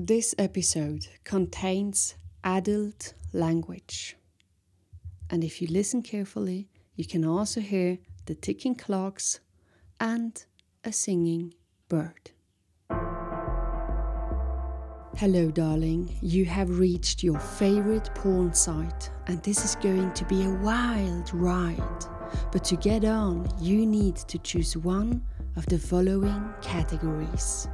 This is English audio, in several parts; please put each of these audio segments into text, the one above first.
This episode contains adult language. And if you listen carefully, you can also hear the ticking clocks and a singing bird. Hello, darling. You have reached your favorite porn site, and this is going to be a wild ride. But to get on, you need to choose one of the following categories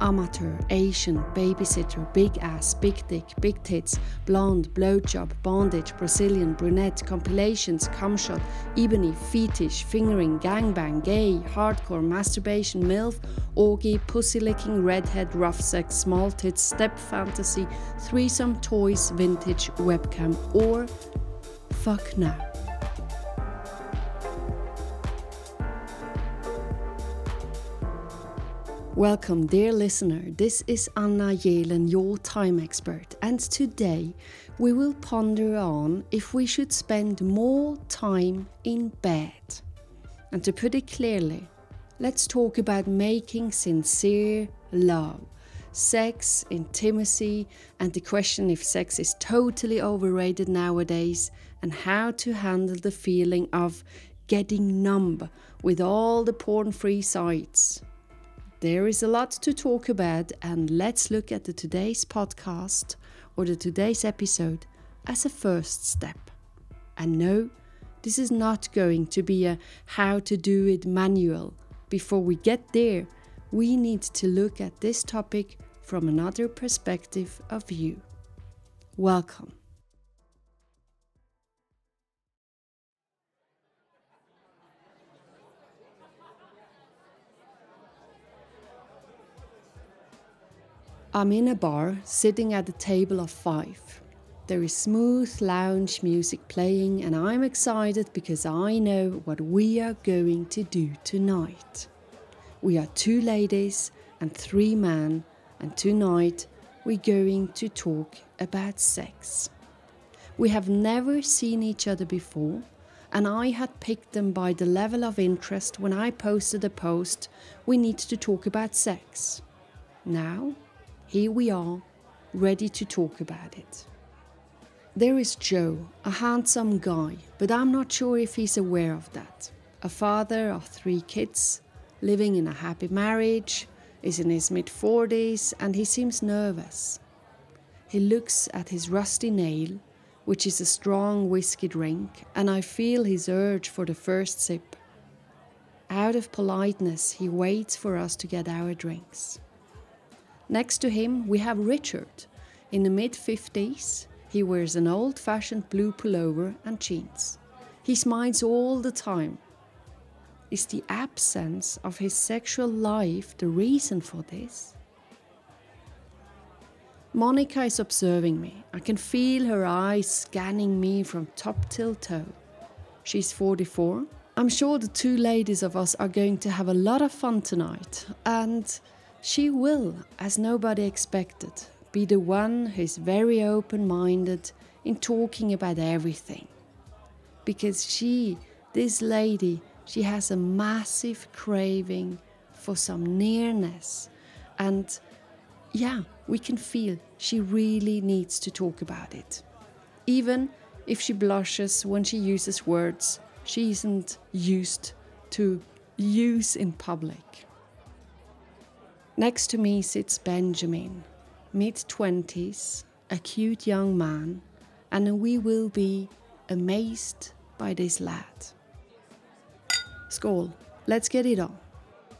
amateur, Asian, babysitter, big ass, big dick, big tits, blonde, blowjob, bondage, Brazilian, brunette, compilations, cumshot, ebony, fetish, fingering, gangbang, gay, hardcore, masturbation, milf, orgy, pussy licking, redhead, rough sex, small tits, step fantasy, threesome, toys, vintage, webcam, or fuck now. Welcome, dear listener. This is Anna Yelen, your time expert, and today we will ponder on if we should spend more time in bed. And to put it clearly, let's talk about making sincere love, sex, intimacy, and the question if sex is totally overrated nowadays, and how to handle the feeling of getting numb with all the porn free sites. There is a lot to talk about, and let's look at the today's podcast or the today's episode as a first step. And no, this is not going to be a how to do it manual. Before we get there, we need to look at this topic from another perspective of view. Welcome. I'm in a bar, sitting at a table of five. There is smooth lounge music playing, and I'm excited because I know what we are going to do tonight. We are two ladies and three men, and tonight we're going to talk about sex. We have never seen each other before, and I had picked them by the level of interest when I posted a post we need to talk about sex. Now, here we are, ready to talk about it. There is Joe, a handsome guy, but I'm not sure if he's aware of that. A father of three kids, living in a happy marriage, is in his mid 40s, and he seems nervous. He looks at his rusty nail, which is a strong whiskey drink, and I feel his urge for the first sip. Out of politeness, he waits for us to get our drinks. Next to him, we have Richard. In the mid 50s, he wears an old fashioned blue pullover and jeans. He smiles all the time. Is the absence of his sexual life the reason for this? Monica is observing me. I can feel her eyes scanning me from top till toe. She's 44. I'm sure the two ladies of us are going to have a lot of fun tonight, and she will, as nobody expected, be the one who is very open minded in talking about everything. Because she, this lady, she has a massive craving for some nearness. And yeah, we can feel she really needs to talk about it. Even if she blushes when she uses words she isn't used to use in public. Next to me sits Benjamin, mid 20s, a cute young man, and we will be amazed by this lad. Skål, let's get it on.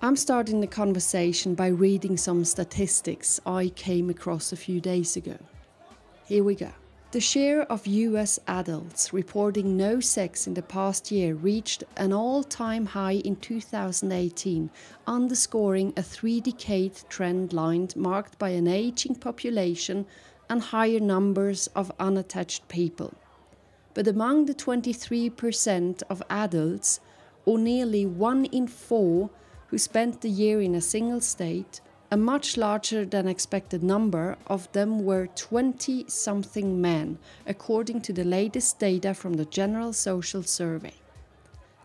I'm starting the conversation by reading some statistics I came across a few days ago. Here we go. The share of US adults reporting no sex in the past year reached an all time high in 2018, underscoring a three decade trend line marked by an aging population and higher numbers of unattached people. But among the 23% of adults, or nearly one in four, who spent the year in a single state, a much larger than expected number of them were 20 something men, according to the latest data from the General Social Survey.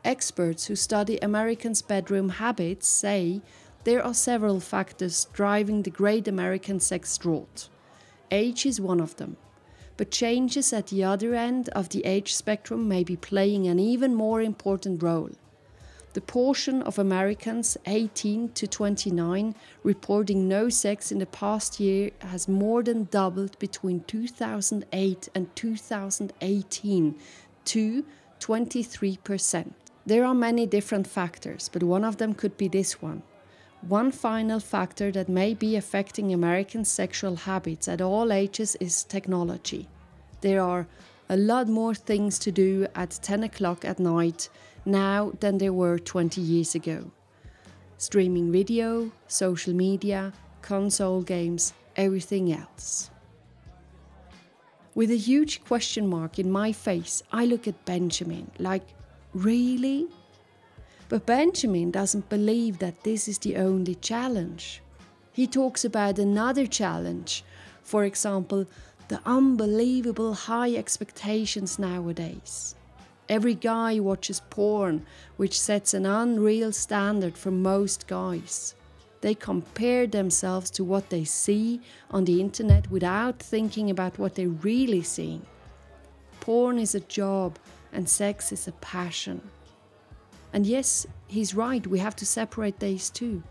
Experts who study Americans' bedroom habits say There are several factors driving the great American sex drought. Age is one of them, but changes at the other end of the age spectrum may be playing an even more important role. The portion of Americans 18 to 29 reporting no sex in the past year has more than doubled between 2008 and 2018 to 23%. There are many different factors, but one of them could be this one. One final factor that may be affecting American sexual habits at all ages is technology. There are a lot more things to do at 10 o'clock at night now than there were 20 years ago. Streaming video, social media, console games, everything else. With a huge question mark in my face, I look at Benjamin like, Really? But Benjamin doesn't believe that this is the only challenge. He talks about another challenge, for example, the unbelievable high expectations nowadays. Every guy watches porn, which sets an unreal standard for most guys. They compare themselves to what they see on the internet without thinking about what they're really seeing. Porn is a job and sex is a passion. And yes, he's right, we have to separate these two.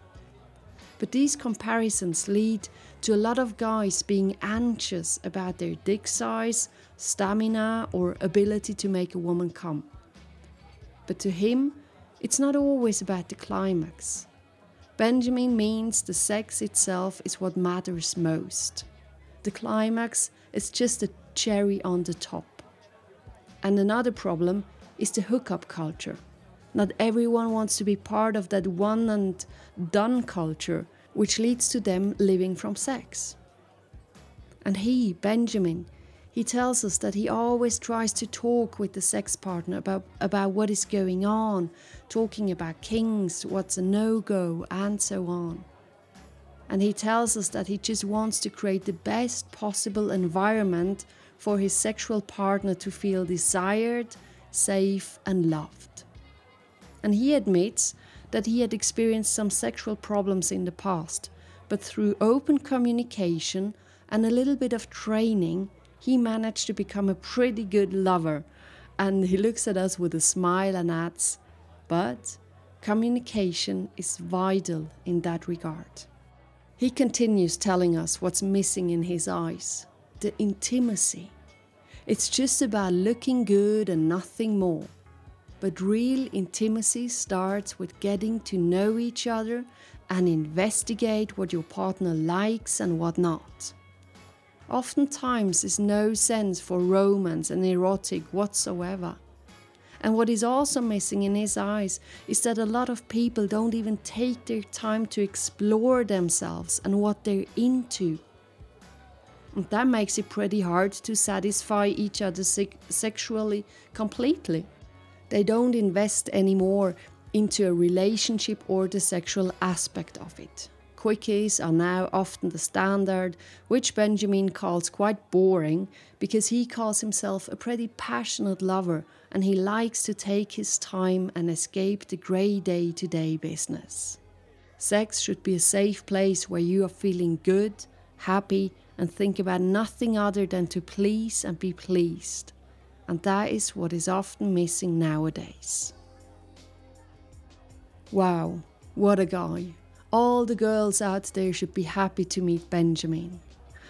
But these comparisons lead to a lot of guys being anxious about their dick size, stamina, or ability to make a woman come. But to him, it's not always about the climax. Benjamin means the sex itself is what matters most. The climax is just a cherry on the top. And another problem is the hookup culture. Not everyone wants to be part of that one and done culture, which leads to them living from sex. And he, Benjamin, he tells us that he always tries to talk with the sex partner about, about what is going on, talking about kings, what's a no go, and so on. And he tells us that he just wants to create the best possible environment for his sexual partner to feel desired, safe, and loved. And he admits that he had experienced some sexual problems in the past, but through open communication and a little bit of training, he managed to become a pretty good lover. And he looks at us with a smile and adds, But communication is vital in that regard. He continues telling us what's missing in his eyes the intimacy. It's just about looking good and nothing more. But real intimacy starts with getting to know each other and investigate what your partner likes and what not. Oftentimes, is no sense for romance and erotic whatsoever. And what is also missing in his eyes is that a lot of people don't even take their time to explore themselves and what they're into. And that makes it pretty hard to satisfy each other se- sexually completely. They don't invest anymore into a relationship or the sexual aspect of it. Quickies are now often the standard, which Benjamin calls quite boring because he calls himself a pretty passionate lover and he likes to take his time and escape the grey day to day business. Sex should be a safe place where you are feeling good, happy, and think about nothing other than to please and be pleased. And that is what is often missing nowadays. Wow, what a guy! All the girls out there should be happy to meet Benjamin.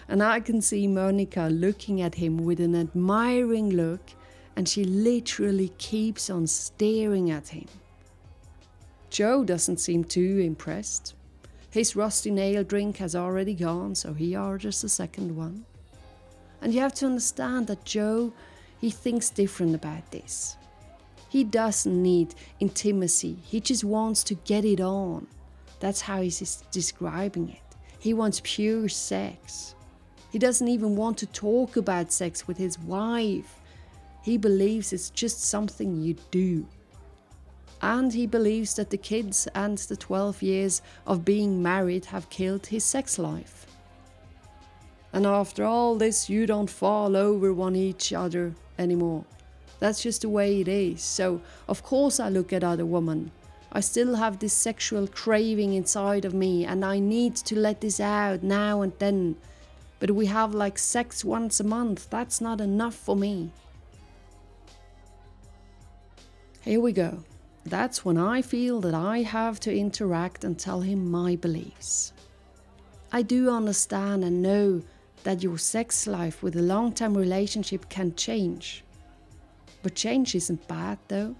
And I can see Monica looking at him with an admiring look, and she literally keeps on staring at him. Joe doesn't seem too impressed. His rusty nail drink has already gone, so he orders a second one. And you have to understand that Joe, he thinks different about this. He doesn't need intimacy, he just wants to get it on. That's how he's describing it. He wants pure sex. He doesn't even want to talk about sex with his wife. He believes it's just something you do and he believes that the kids and the 12 years of being married have killed his sex life. And after all this, you don't fall over one each other anymore. That's just the way it is. So, of course, I look at other women. I still have this sexual craving inside of me and I need to let this out now and then. But we have like sex once a month. That's not enough for me. Here we go. That's when I feel that I have to interact and tell him my beliefs. I do understand and know that your sex life with a long term relationship can change. But change isn't bad though.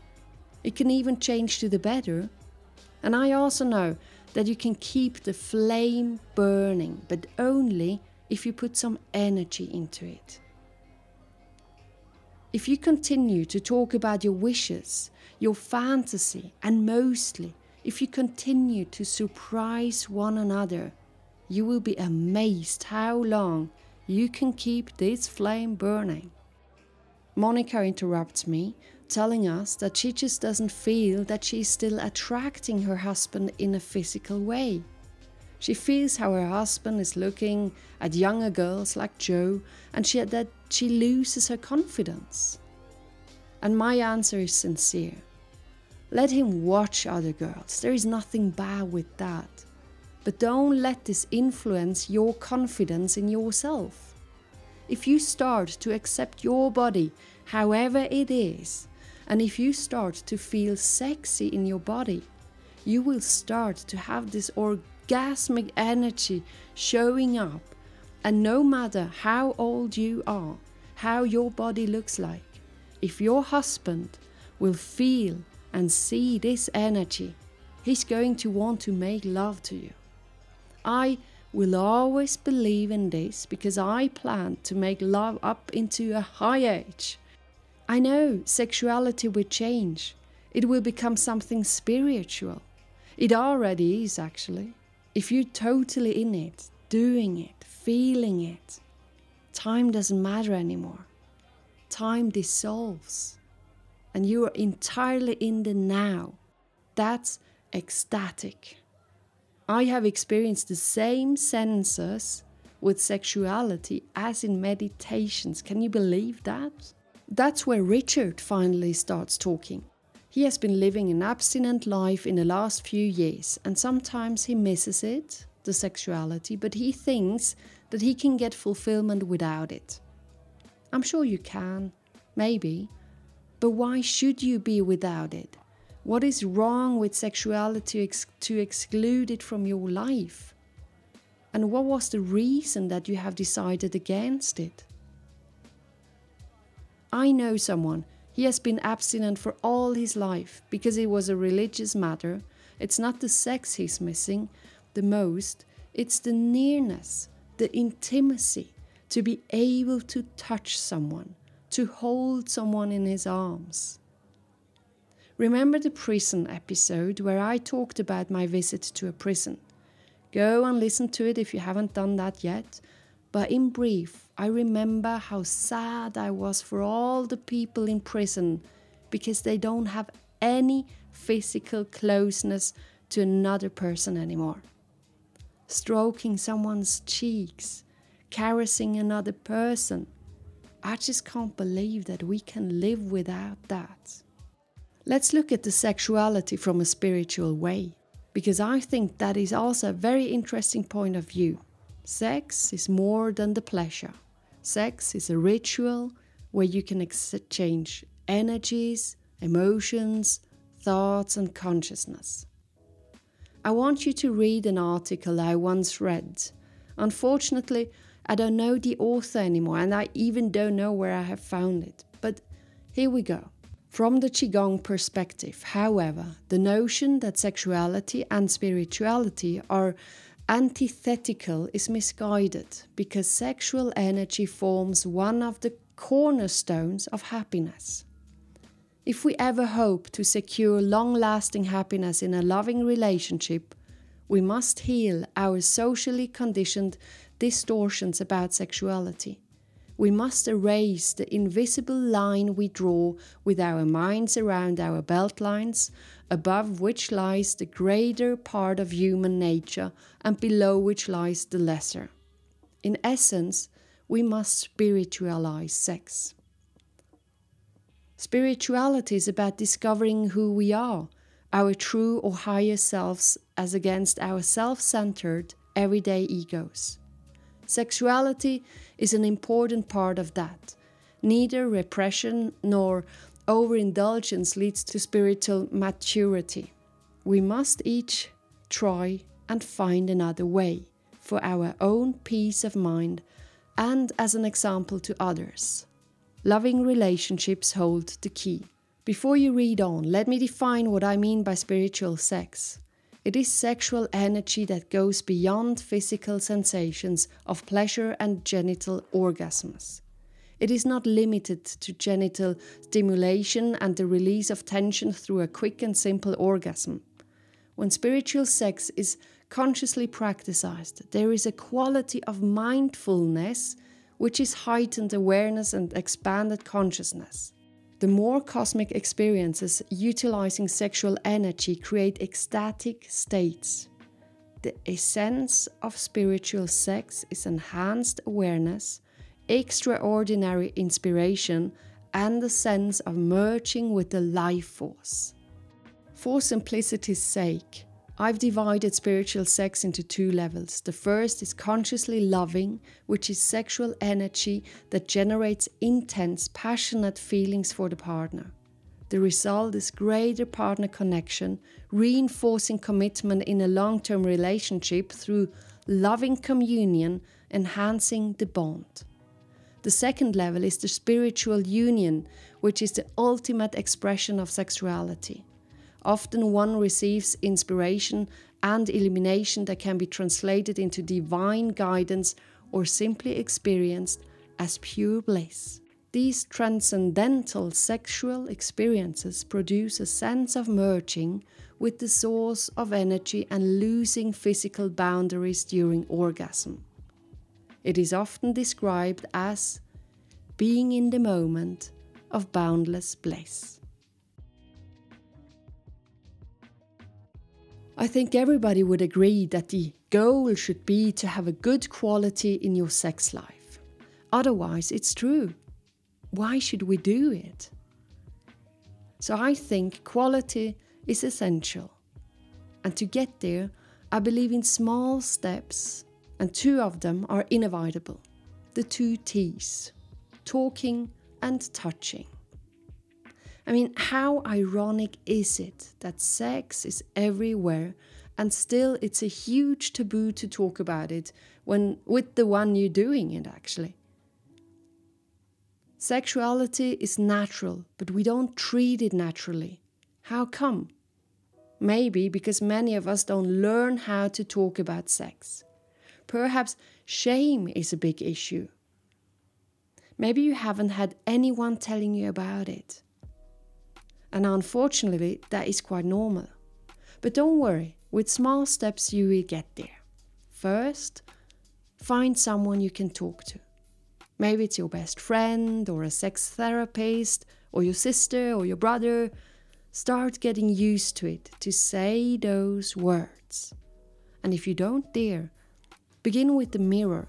It can even change to the better. And I also know that you can keep the flame burning, but only if you put some energy into it. If you continue to talk about your wishes, your fantasy, and mostly if you continue to surprise one another, you will be amazed how long you can keep this flame burning. Monica interrupts me, telling us that she just doesn't feel that she is still attracting her husband in a physical way. She feels how her husband is looking at younger girls like Joe and she, that she loses her confidence. And my answer is sincere. Let him watch other girls. There is nothing bad with that. But don't let this influence your confidence in yourself. If you start to accept your body however it is, and if you start to feel sexy in your body, you will start to have this orgasmic energy showing up. And no matter how old you are, how your body looks like, if your husband will feel and see this energy, he's going to want to make love to you. I will always believe in this because I plan to make love up into a high age. I know sexuality will change. It will become something spiritual. It already is, actually. If you're totally in it, doing it, feeling it, time doesn't matter anymore. Time dissolves. And you are entirely in the now. That's ecstatic. I have experienced the same senses with sexuality as in meditations. Can you believe that? That's where Richard finally starts talking. He has been living an abstinent life in the last few years, and sometimes he misses it, the sexuality, but he thinks that he can get fulfillment without it. I'm sure you can, maybe, but why should you be without it? What is wrong with sexuality ex- to exclude it from your life? And what was the reason that you have decided against it? I know someone, he has been abstinent for all his life because it was a religious matter. It's not the sex he's missing the most, it's the nearness, the intimacy, to be able to touch someone, to hold someone in his arms. Remember the prison episode where I talked about my visit to a prison? Go and listen to it if you haven't done that yet. But in brief, I remember how sad I was for all the people in prison because they don't have any physical closeness to another person anymore. Stroking someone's cheeks, caressing another person. I just can't believe that we can live without that. Let's look at the sexuality from a spiritual way, because I think that is also a very interesting point of view. Sex is more than the pleasure. Sex is a ritual where you can exchange energies, emotions, thoughts, and consciousness. I want you to read an article I once read. Unfortunately, I don't know the author anymore, and I even don't know where I have found it. But here we go. From the Qigong perspective, however, the notion that sexuality and spirituality are antithetical is misguided because sexual energy forms one of the cornerstones of happiness. If we ever hope to secure long lasting happiness in a loving relationship, we must heal our socially conditioned distortions about sexuality we must erase the invisible line we draw with our minds around our belt lines, above which lies the greater part of human nature and below which lies the lesser. In essence, we must spiritualize sex. Spirituality is about discovering who we are our true or higher selves as against our self centered, everyday egos. Sexuality is an important part of that. Neither repression nor overindulgence leads to spiritual maturity. We must each try and find another way for our own peace of mind and as an example to others. Loving relationships hold the key. Before you read on, let me define what I mean by spiritual sex. It is sexual energy that goes beyond physical sensations of pleasure and genital orgasms. It is not limited to genital stimulation and the release of tension through a quick and simple orgasm. When spiritual sex is consciously practiced, there is a quality of mindfulness which is heightened awareness and expanded consciousness. The more cosmic experiences utilizing sexual energy create ecstatic states. The essence of spiritual sex is enhanced awareness, extraordinary inspiration, and the sense of merging with the life force. For simplicity's sake, I've divided spiritual sex into two levels. The first is consciously loving, which is sexual energy that generates intense, passionate feelings for the partner. The result is greater partner connection, reinforcing commitment in a long term relationship through loving communion, enhancing the bond. The second level is the spiritual union, which is the ultimate expression of sexuality. Often one receives inspiration and illumination that can be translated into divine guidance or simply experienced as pure bliss. These transcendental sexual experiences produce a sense of merging with the source of energy and losing physical boundaries during orgasm. It is often described as being in the moment of boundless bliss. I think everybody would agree that the goal should be to have a good quality in your sex life. Otherwise, it's true. Why should we do it? So I think quality is essential. And to get there, I believe in small steps, and two of them are inevitable the two T's talking and touching. I mean, how ironic is it that sex is everywhere and still it's a huge taboo to talk about it when with the one you're doing it actually. Sexuality is natural, but we don't treat it naturally. How come? Maybe because many of us don't learn how to talk about sex. Perhaps shame is a big issue. Maybe you haven't had anyone telling you about it. And unfortunately, that is quite normal. But don't worry, with small steps, you will get there. First, find someone you can talk to. Maybe it's your best friend, or a sex therapist, or your sister, or your brother. Start getting used to it, to say those words. And if you don't dare, begin with the mirror.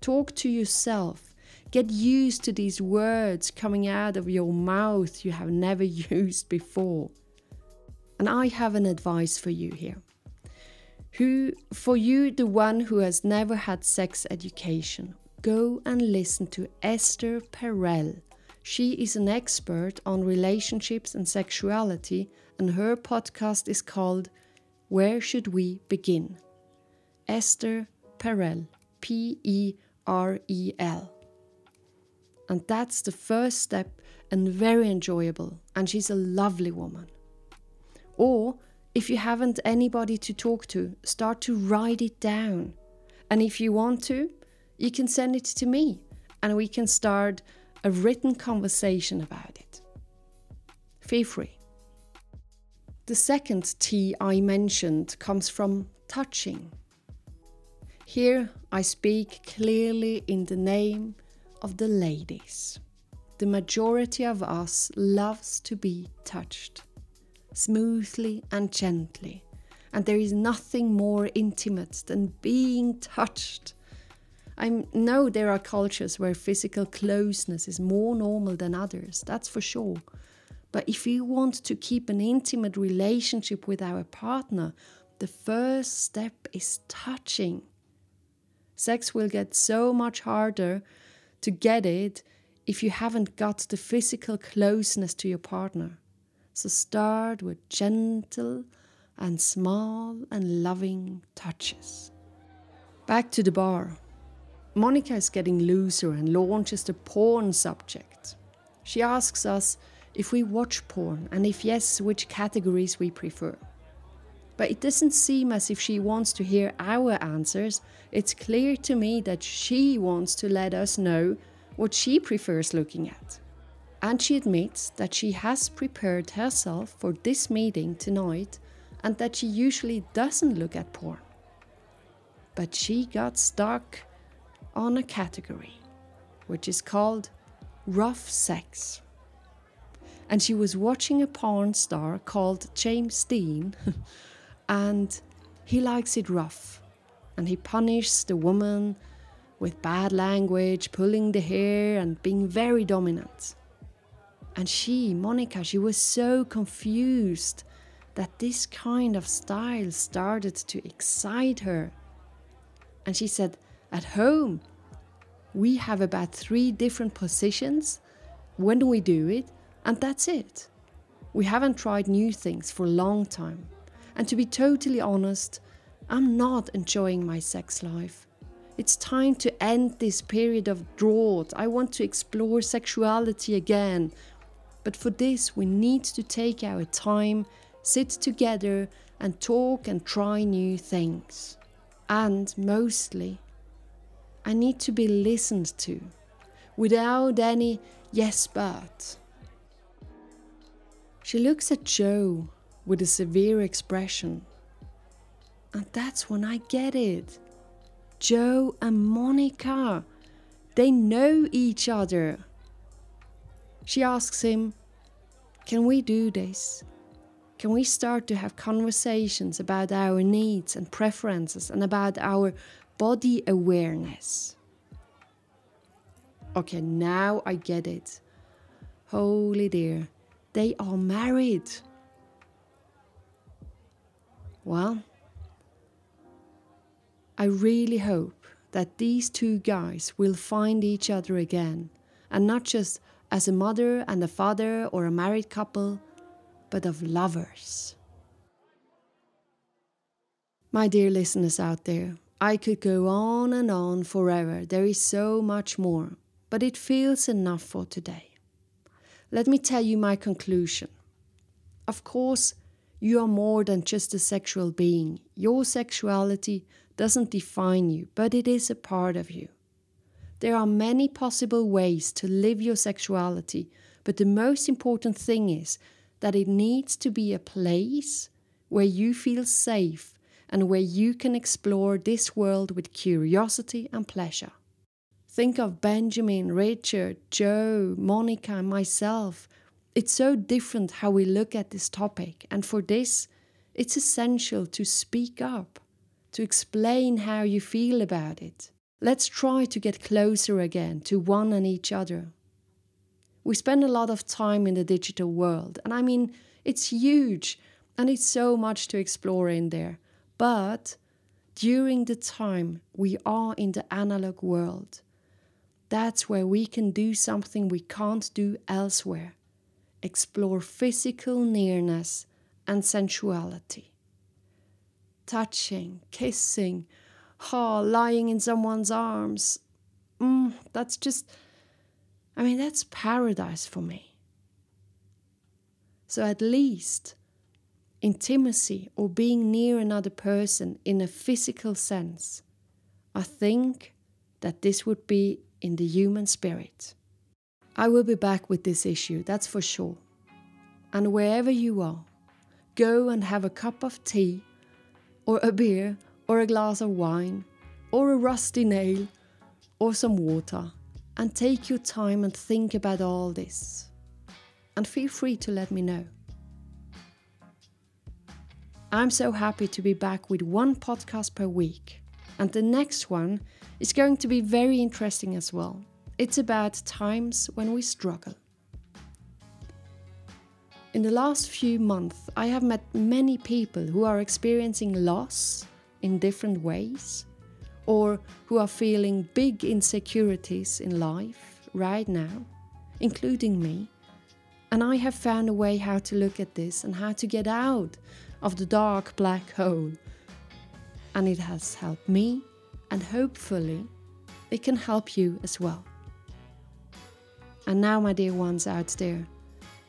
Talk to yourself Get used to these words coming out of your mouth you have never used before. And I have an advice for you here. Who, for you, the one who has never had sex education, go and listen to Esther Perel. She is an expert on relationships and sexuality, and her podcast is called Where Should We Begin? Esther Perel, P E R E L. And that's the first step and very enjoyable. And she's a lovely woman. Or if you haven't anybody to talk to, start to write it down. And if you want to, you can send it to me and we can start a written conversation about it. Feel free. The second T I mentioned comes from touching. Here I speak clearly in the name of the ladies. The majority of us loves to be touched, smoothly and gently, and there is nothing more intimate than being touched. I know there are cultures where physical closeness is more normal than others, that's for sure. But if we want to keep an intimate relationship with our partner, the first step is touching. Sex will get so much harder to get it if you haven't got the physical closeness to your partner. So start with gentle and small and loving touches. Back to the bar. Monica is getting looser and launches the porn subject. She asks us if we watch porn and if yes, which categories we prefer. But it doesn't seem as if she wants to hear our answers. It's clear to me that she wants to let us know what she prefers looking at. And she admits that she has prepared herself for this meeting tonight and that she usually doesn't look at porn. But she got stuck on a category which is called rough sex. And she was watching a porn star called James Deen, and he likes it rough. And he punishes the woman with bad language, pulling the hair, and being very dominant. And she, Monica, she was so confused that this kind of style started to excite her. And she said, At home, we have about three different positions when we do it, and that's it. We haven't tried new things for a long time. And to be totally honest, I'm not enjoying my sex life. It's time to end this period of drought. I want to explore sexuality again. But for this, we need to take our time, sit together, and talk and try new things. And mostly, I need to be listened to without any yes but. She looks at Joe with a severe expression. And that's when I get it. Joe and Monica, they know each other. She asks him, Can we do this? Can we start to have conversations about our needs and preferences and about our body awareness. Okay, now I get it. Holy dear, they are married. Well, I really hope that these two guys will find each other again, and not just as a mother and a father or a married couple, but of lovers. My dear listeners out there, I could go on and on forever. There is so much more, but it feels enough for today. Let me tell you my conclusion. Of course, you are more than just a sexual being. Your sexuality doesn't define you, but it is a part of you. There are many possible ways to live your sexuality, but the most important thing is that it needs to be a place where you feel safe and where you can explore this world with curiosity and pleasure. Think of Benjamin, Richard, Joe, Monica, and myself. It's so different how we look at this topic, and for this, it's essential to speak up, to explain how you feel about it. Let's try to get closer again to one and each other. We spend a lot of time in the digital world, and I mean, it's huge and it's so much to explore in there. But during the time we are in the analog world, that's where we can do something we can't do elsewhere explore physical nearness and sensuality. Touching, kissing, oh, lying in someone's arms. Mm, that's just, I mean, that's paradise for me. So at least intimacy or being near another person in a physical sense, I think that this would be in the human spirit. I will be back with this issue, that's for sure. And wherever you are, go and have a cup of tea, or a beer, or a glass of wine, or a rusty nail, or some water, and take your time and think about all this. And feel free to let me know. I'm so happy to be back with one podcast per week. And the next one is going to be very interesting as well. It's about times when we struggle. In the last few months, I have met many people who are experiencing loss in different ways or who are feeling big insecurities in life right now, including me. And I have found a way how to look at this and how to get out of the dark black hole. And it has helped me, and hopefully, it can help you as well. And now, my dear ones out there,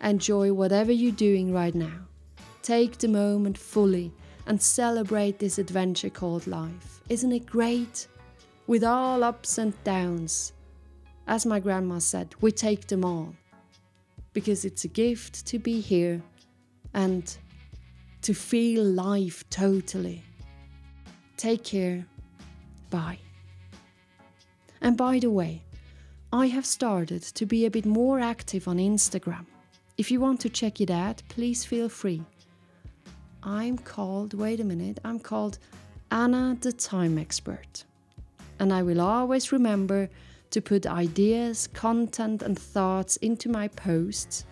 enjoy whatever you're doing right now. Take the moment fully and celebrate this adventure called life. Isn't it great? With all ups and downs. As my grandma said, we take them all. Because it's a gift to be here and to feel life totally. Take care. Bye. And by the way, I have started to be a bit more active on Instagram. If you want to check it out, please feel free. I'm called, wait a minute, I'm called Anna the Time Expert. And I will always remember to put ideas, content, and thoughts into my posts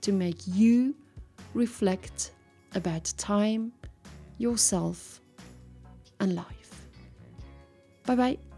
to make you reflect about time, yourself, and life. Bye bye.